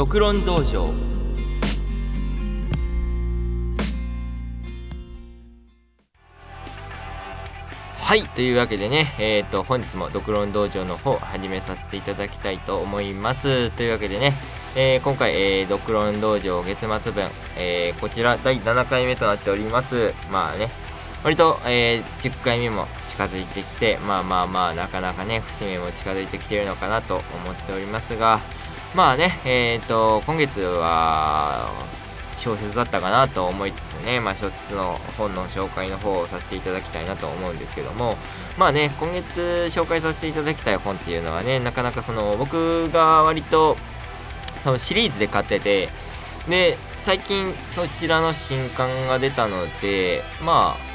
独論道場。はいというわけでね、えーと、本日も独論道場の方始めさせていただきたいと思います。というわけでね、えー、今回、えー、独論道場月末分、えー、こちら第7回目となっております。まあね割と、えー、10回目も近づいてきてまあまあまあなかなかね節目も近づいてきてるのかなと思っておりますがまあねえっ、ー、と今月は小説だったかなと思いつつね、まあ、小説の本の紹介の方をさせていただきたいなと思うんですけどもまあね今月紹介させていただきたい本っていうのはねなかなかその僕が割とそのシリーズで買っててで最近そちらの新刊が出たのでまあ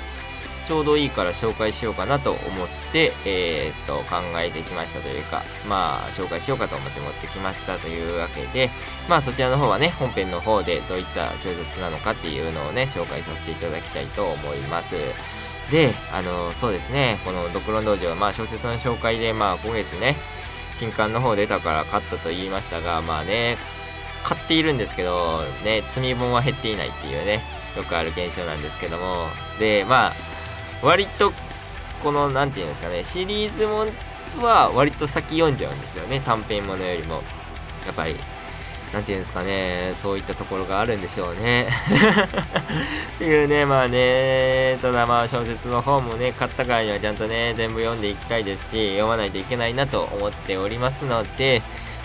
ちょうどいいから紹介しようかなと思って、えー、っと考えてきましたというかまあ紹介しようかと思って持ってきましたというわけでまあそちらの方はね本編の方でどういった小説なのかっていうのをね紹介させていただきたいと思います。であのそうですねこの「ドクロン道場」まあ小説の紹介でまあ今月ね新刊の方出たから買ったと言いましたがまあね買っているんですけどね積み本は減っていないっていうねよくある現象なんですけども。でまあ割とこの何て言うんですかねシリーズもは割と先読んじゃうんですよね。短編ものよりも。やっぱり何て言うんですかねそういったところがあるんでしょうね。っていうねまあねただまあ小説の方もね買ったからにはちゃんとね全部読んでいきたいですし読まないといけないなと思っておりますので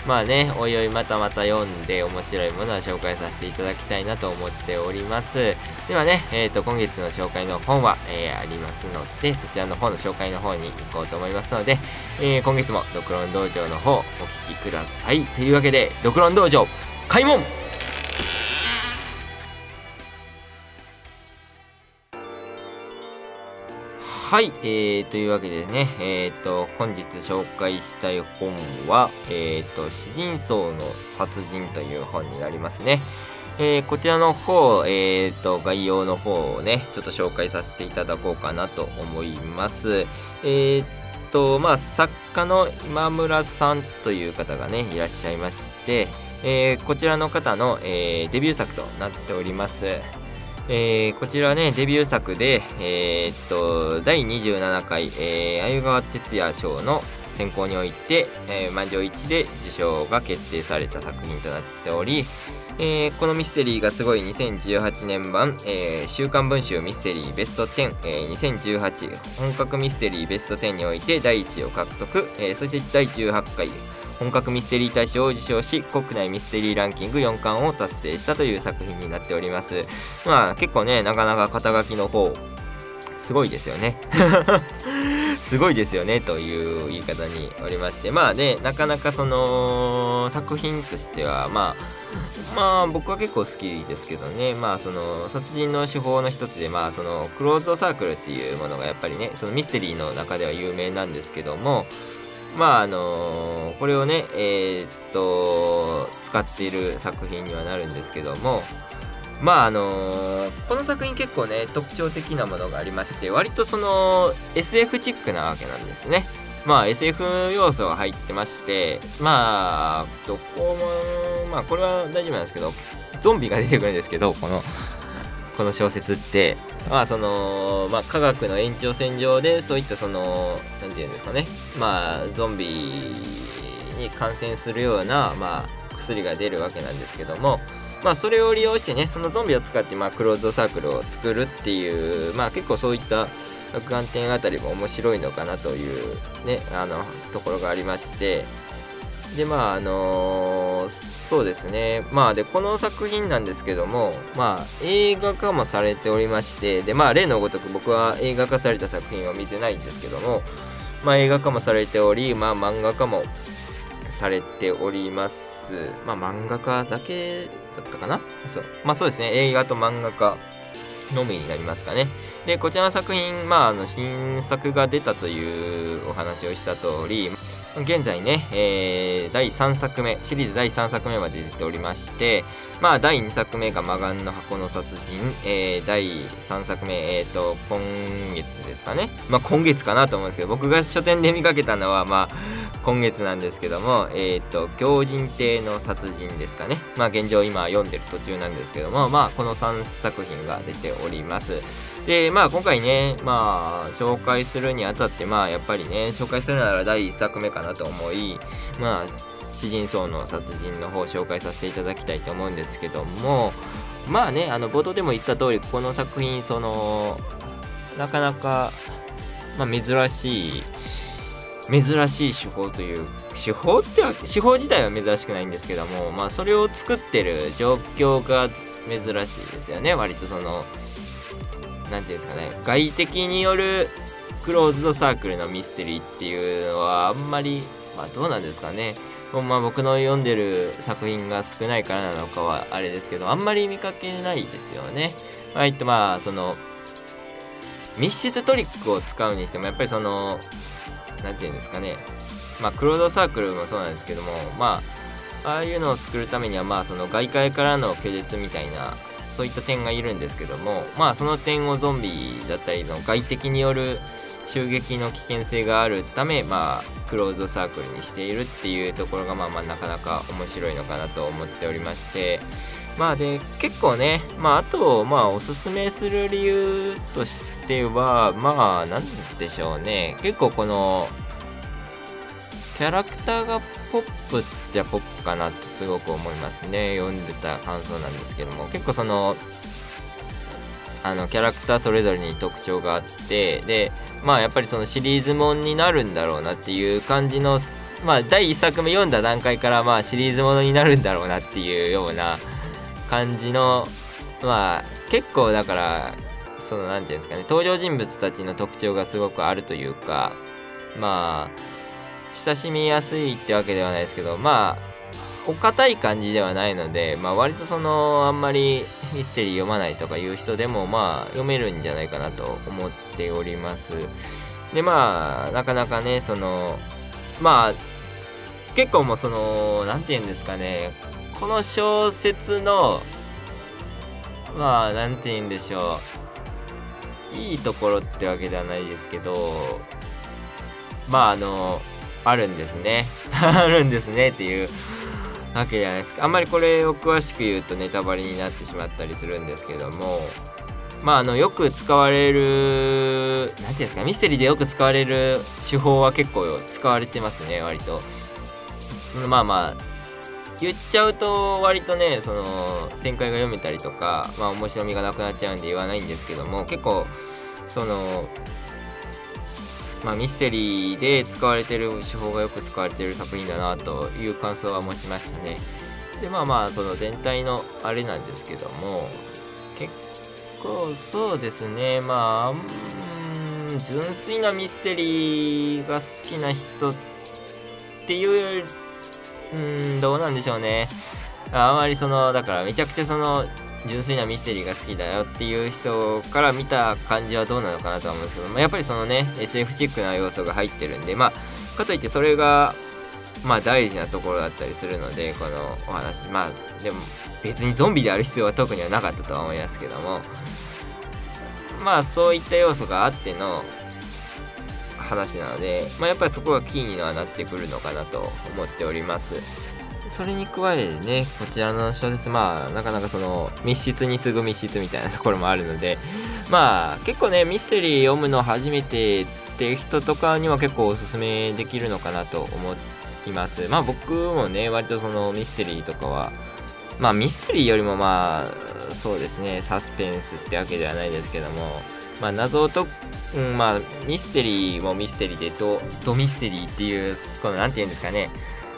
まあね、おいおいまたまた読んで面白いものは紹介させていただきたいなと思っております。ではね、えー、と、今月の紹介の本は、えー、ありますので、そちらの方の紹介の方に行こうと思いますので、えー、今月もドクロン道場の方お聴きください。というわけで、ドクロン道場開門はい、えー、というわけでね、えー、と、本日紹介したい本は、えー、と、詩人層の殺人という本になりますね。えー、こちらの方、えー、と、概要の方をね、ちょっと紹介させていただこうかなと思います。えー、と、まあ、作家の今村さんという方がね、いらっしゃいまして、えー、こちらの方の、えー、デビュー作となっております。えー、こちらね、デビュー作で、えー、っと、第27回、えー、鮎川哲也賞の選考において、えー、満場一致で受賞が決定された作品となっており、えー、このミステリーがすごい2018年版、えー、週刊文春ミステリーベスト10、えー、2018本格ミステリーベスト10において第1位を獲得、え、そして第18回本格ミステリー大賞を受賞し国内ミステリーランキング4冠を達成したという作品になっております。まあ結構ねなかなか肩書きの方すごいですよね。すごいですよねという言い方におりまして。まあねなかなかその作品としてはまあまあ僕は結構好きですけどね。まあその殺人の手法の一つでまあそのクローズドサークルっていうものがやっぱりねそのミステリーの中では有名なんですけどもまああのー、これをねえー、っと使っている作品にはなるんですけどもまああのー、この作品結構ね特徴的なものがありまして割とその SF チックなわけなんですね。まあ SF 要素が入ってましてまあどこもまあこれは大丈夫なんですけどゾンビが出てくるんですけどこのこの小説ってまあそのまあ科学の延長線上でそういったその何て言うんですかねまあゾンビに感染するようなまあ薬が出るわけなんですけどもまあそれを利用してねそのゾンビを使ってまあクローズドサークルを作るっていうまあ結構そういった着眼点あたりも面白いのかなというねあのところがありましてでまああのー、そうですね。まあでこの作品なんですけどもまあ映画化もされておりましてでまあ例のごとく僕は映画化された作品を見てないんですけどもまあ映画化もされておりまあ漫画化もされております。まあ漫画家だけだったかな？そう。まあそうですね。映画と漫画家のみになりますかね。でこちらの作品まああの新作が出たというお話をした通り現在ね、えー、第3作目シリーズ第3作目まで出ておりましてまあ第2作目が「魔眼の箱の殺人」えー、第3作目え、ー、と今月ですかね。まあ今月かなと思うんですけど僕が書店で見かけたのはまあ今月なんですけどもえっ、ー、と狂人亭の殺人ですかね。まあ現状今読んでる途中なんですけどもまあこの3作品が出ております。でまあ今回ねまあ紹介するにあたってまあやっぱりね紹介するなら第1作目かなと思いまあ詩人層の殺人の方を紹介させていただきたいと思うんですけどもまあねあの冒頭でも言った通りこの作品そのなかなか、まあ、珍しい珍しい手法という手法っては手法自体は珍しくないんですけどもまあそれを作ってる状況が珍しいですよね。割とその何て言うんですかね外敵によるクローズドサークルのミステリーっていうのはあんまりまあどうなんですかねまあ僕の読んでる作品が少ないからなのかはあれですけどあんまり見かけないですよね。はい、とまあその密室トリックを使うにしてもやっぱりその何て言うんですかねまあクロードサークルもそうなんですけどもまあああいうのを作るためにはまあその外界からの拒絶みたいなそういった点がいるんですけどもまあその点をゾンビだったりの外敵による襲撃の危険性があるためまあクローズドサークルにしているっていうところがまあまあなかなか面白いのかなと思っておりましてまあで結構ねまああとまあおすすめする理由としてはまあなんでしょうね。結構このキャラクターがポップってじゃポップかなってすごく思いますね。読んでた感想なんですけども。結構そのあのキャラクターそれぞれに特徴があってでまあやっぱりそのシリーズもんになるんだろうなっていう感じのまあ第1作目読んだ段階からまあシリーズものになるんだろうなっていうような感じのまあ結構だからその何て言うんですかね登場人物たちの特徴がすごくあるというかまあ親しみやすいってわけではないですけどまあお堅い感じではないので、まあ、割とそのあんまりミステリー読まないとかいう人でもまあ読めるんじゃないかなと思っております。でまあなかなかねそのまあ結構もうその何て言うんですかねこの小説のまあ何て言うんでしょういいところってわけではないですけどまああのあるんですね。あるんですね。っていうわけじゃないですか。あんまりこれを詳しく言うとネタバレになってしまったりするんですけども。まああのよく使われる何ていうんですかミステリーでよく使われる手法は結構使われてますね割と。そのまあまあ言っちゃうと割とねその展開が読めたりとかまあ面白みがなくなっちゃうんで言わないんですけども結構そのまあ、ミステリーで使われてる手法がよく使われてる作品だなという感想は持ちましたね。でまあまあその全体のあれなんですけども結構そうですねまあうん純粋なミステリーが好きな人っていううんどうなんでしょうねあまりそのだからめちゃくちゃその純粋なミステリーが好きだよっていう人から見た感じはどうなのかなとは思うんですけど、まあ、やっぱりそのね SF チックな要素が入ってるんでまあかといってそれがまあ大事なところだったりするのでこのお話まあでも別にゾンビである必要は特にはなかったとは思いますけどもまあそういった要素があっての話なので、まあ、やっぱりそこがキーにはなってくるのかなと思っております。それに加えねこちらの小説まあなかなかその密室に次ぐ密室みたいなところもあるので まあ結構ねミステリー読むの初めてっていう人とかには結構おすすめできるのかなと思います。まあ僕もね割とそのミステリーとかはまあミステリーよりもまあそうですねサスペンスってわけではないですけどもまあ謎を解うん、まあミステリーもミステリーでドドミステリーっていうこの何て言うんですかね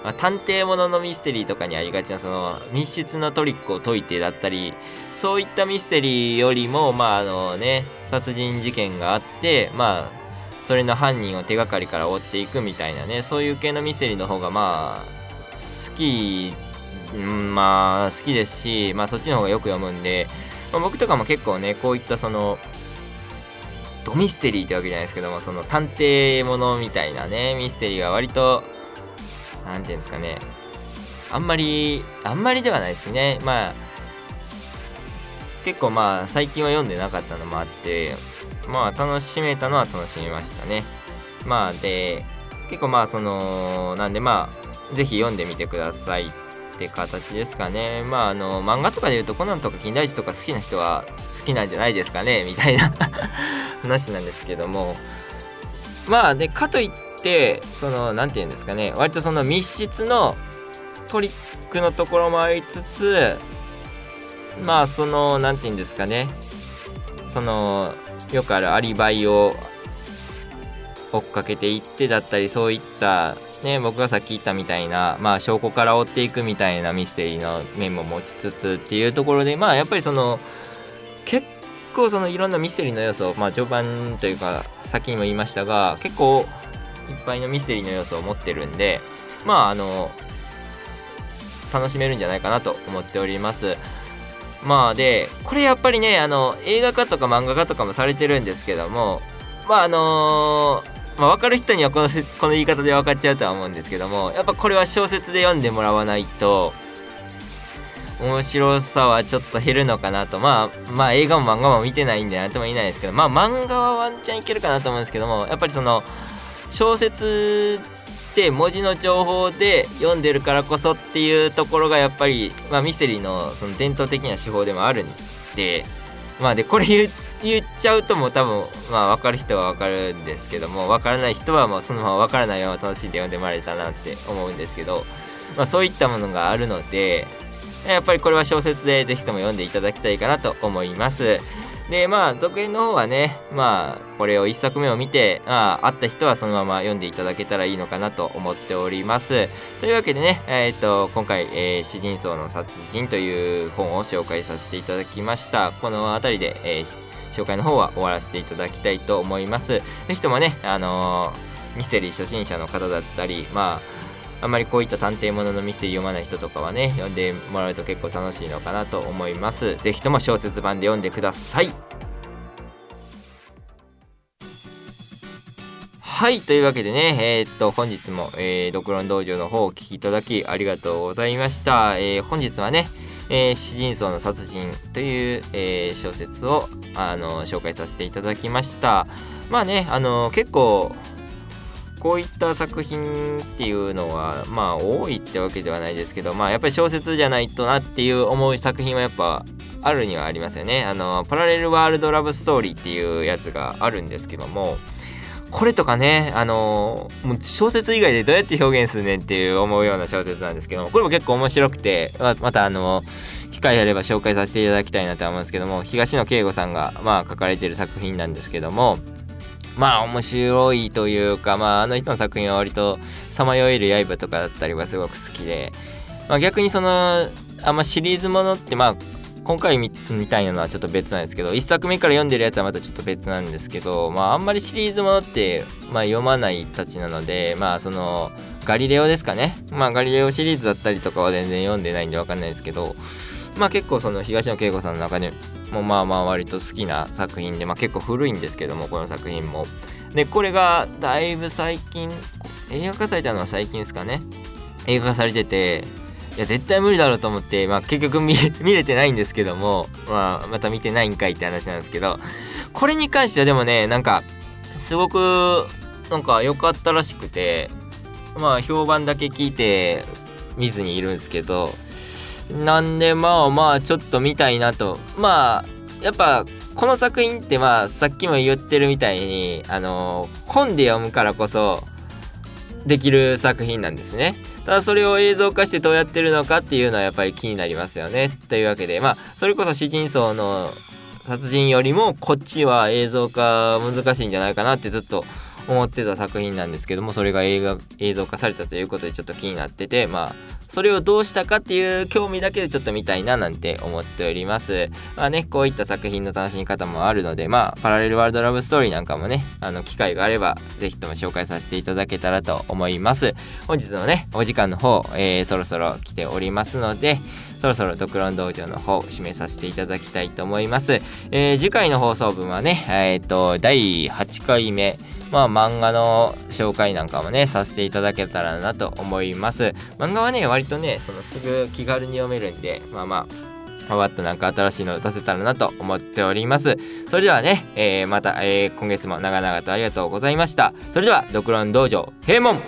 まあ、探偵もののミステリーとかにありがちなその密室のトリックを解いてだったりそういったミステリーよりもまああのね殺人事件があってまあそれの犯人を手がかりから追っていくみたいなねそういう系のミステリーの方がまあ好き、まあ好きですしまあそっちの方がよく読むんで、まあ、僕とかも結構ねこういったそのドミステリーってわけじゃないですけどもその探偵ものみたいなねミステリーが割と何て言うんですかね。あんまりあんまりではないですね。まあ結構まあ最近は読んでなかったのもあってまあ楽しめたのは楽しめましたね。まあで結構まあそのなんでまあ是非読んでみてくださいって形ですかね。まああの漫画とかで言うとコナンとか金田一とか好きな人は好きなんじゃないですかねみたいな 話なんですけども。まあでかといってその何て言うんですかね。割とその密室のトリックのところもありつつまあその何て言うんですかね。そのよくあるアリバイを追っかけていってだったりそういったね僕がさっき言ったみたいなまあ証拠から追っていくみたいなミステリーの面も持ちつつっていうところでまあやっぱりその結構そのいろんなミステリーの要素まあ序盤というか先にも言いましたが結構いっぱいのミステリーの要素を持ってるんでまああの楽しめるんじゃないかなと思っております。まあでこれやっぱりねあの映画化とか漫画化とかもされてるんですけどもまああのーまあ、分かる人にはこのこの言い方で分かっちゃうとは思うんですけどもやっぱこれは小説で読んでもらわないと面白さはちょっと減るのかなと。まあまあ映画も漫画も見てないんで何とも言えないですけどまあ漫画はワンチャンいけるかなと思うんですけどもやっぱりその小説って文字の情報で読んでるからこそっていうところがやっぱり、まあ、ミステリーのその伝統的な手法でもあるんでまあでこれ言っちゃうともう多分まあ分かる人は分かるんですけども分からない人はもうそのまま分からないまま楽しんで読んでもらえたなって思うんですけど、まあ、そういったものがあるのでやっぱりこれは小説で是非とも読んでいただきたいかなと思います。でまあ続編の方はねまあこれを1作目を見てああった人はそのまま読んでいただけたらいいのかなと思っております。というわけでねえっ、と今回、えー「詩人層の殺人」という本を紹介させていただきました。この辺りで、えー、紹介の方は終わらせていただきたいと思います。ぜひともねあのミステリー初心者の方だったりまああんまりこういった探偵もののミステリー読まない人とかはね読んでもらうと結構楽しいのかなと思います。是非とも小説版で読んでください。はいというわけでねえー、っと本日も、えー、ドクロン道場の方をお聴きいただきありがとうございました、えー、本日はねえー、詩人層の殺人という、えー、小説をあの紹介させていただきました。まあねあの結構こういった作品っていうのはまあ多いってわけではないですけどまあやっぱり小説じゃないとなっていう思う作品はやっぱあるにはありますよね。あのパラレルワールドラブストーリーっていうやつがあるんですけどもこれとかねあのもう小説以外でどうやって表現するねんっていう思うような小説なんですけどもこれも結構面白くてまたあの機会あれば紹介させていただきたいなと思うんですけども東野圭吾さんがまあ書かれてる作品なんですけどもまあ面白いというか、まあ、あの人の作品は割と「さまよえる刃」とかだったりはすごく好きで、まあ、逆にそのあんまシリーズものってまあ今回みたいなのはちょっと別なんですけど1作目から読んでるやつはまたちょっと別なんですけどまああんまりシリーズものって、まあ、読まないたちなのでまあそのガリレオですかね。まあガリレオシリーズだったりとかは全然読んでないんで分かんないですけどまあ結構その東野圭吾さんの中でもまあまあ割と好きな作品で、まあ、結構古いんですけどもこの作品も。でこれがだいぶ最近映画化されたのは最近ですかね。映画化されてていや絶対無理だろうと思って、まあ、結局 見れてないんですけども、まあ、また見てないんかいって話なんですけどこれに関してはでもねなんかすごくなんか良かったらしくてまあ評判だけ聞いて見ずにいるんですけどなんでまあまあちょっと見たいなと。まあやっぱこの作品ってまあさっきも言ってるみたいにあの本で読むからこそできる作品なんですね。ただそれを映像化してどうやってるのかっていうのはやっぱり気になりますよね。というわけでまあそれこそ詩人層の殺人よりもこっちは映像化難しいんじゃないかなってずっと思ってた作品なんですけどもそれが映画映像化されたということでちょっと気になっててまあそれをどうしたかっていう興味だけでちょっと見たいななんて思っております。まあねこういった作品の楽しみ方もあるのでまあパラレルワールドラブストーリーなんかもねあの機会があれば是非とも紹介させていただけたらと思います。本日のねお時間の方、えー、そろそろ来ておりますのでそろそろ読論道場の方を締めさせていただきたいと思います、えー、次回の放送分はねえっ、と第8回目まあ漫画の紹介なんかもねさせていただけたらなと思います漫画はね割とねそのすぐ気軽に読めるんでまあまあわっとなんか新しいのを出せたらなと思っております。それではね、えー、また、えー、今月も長々とありがとうございました。それでは、ドクロン道場、閉門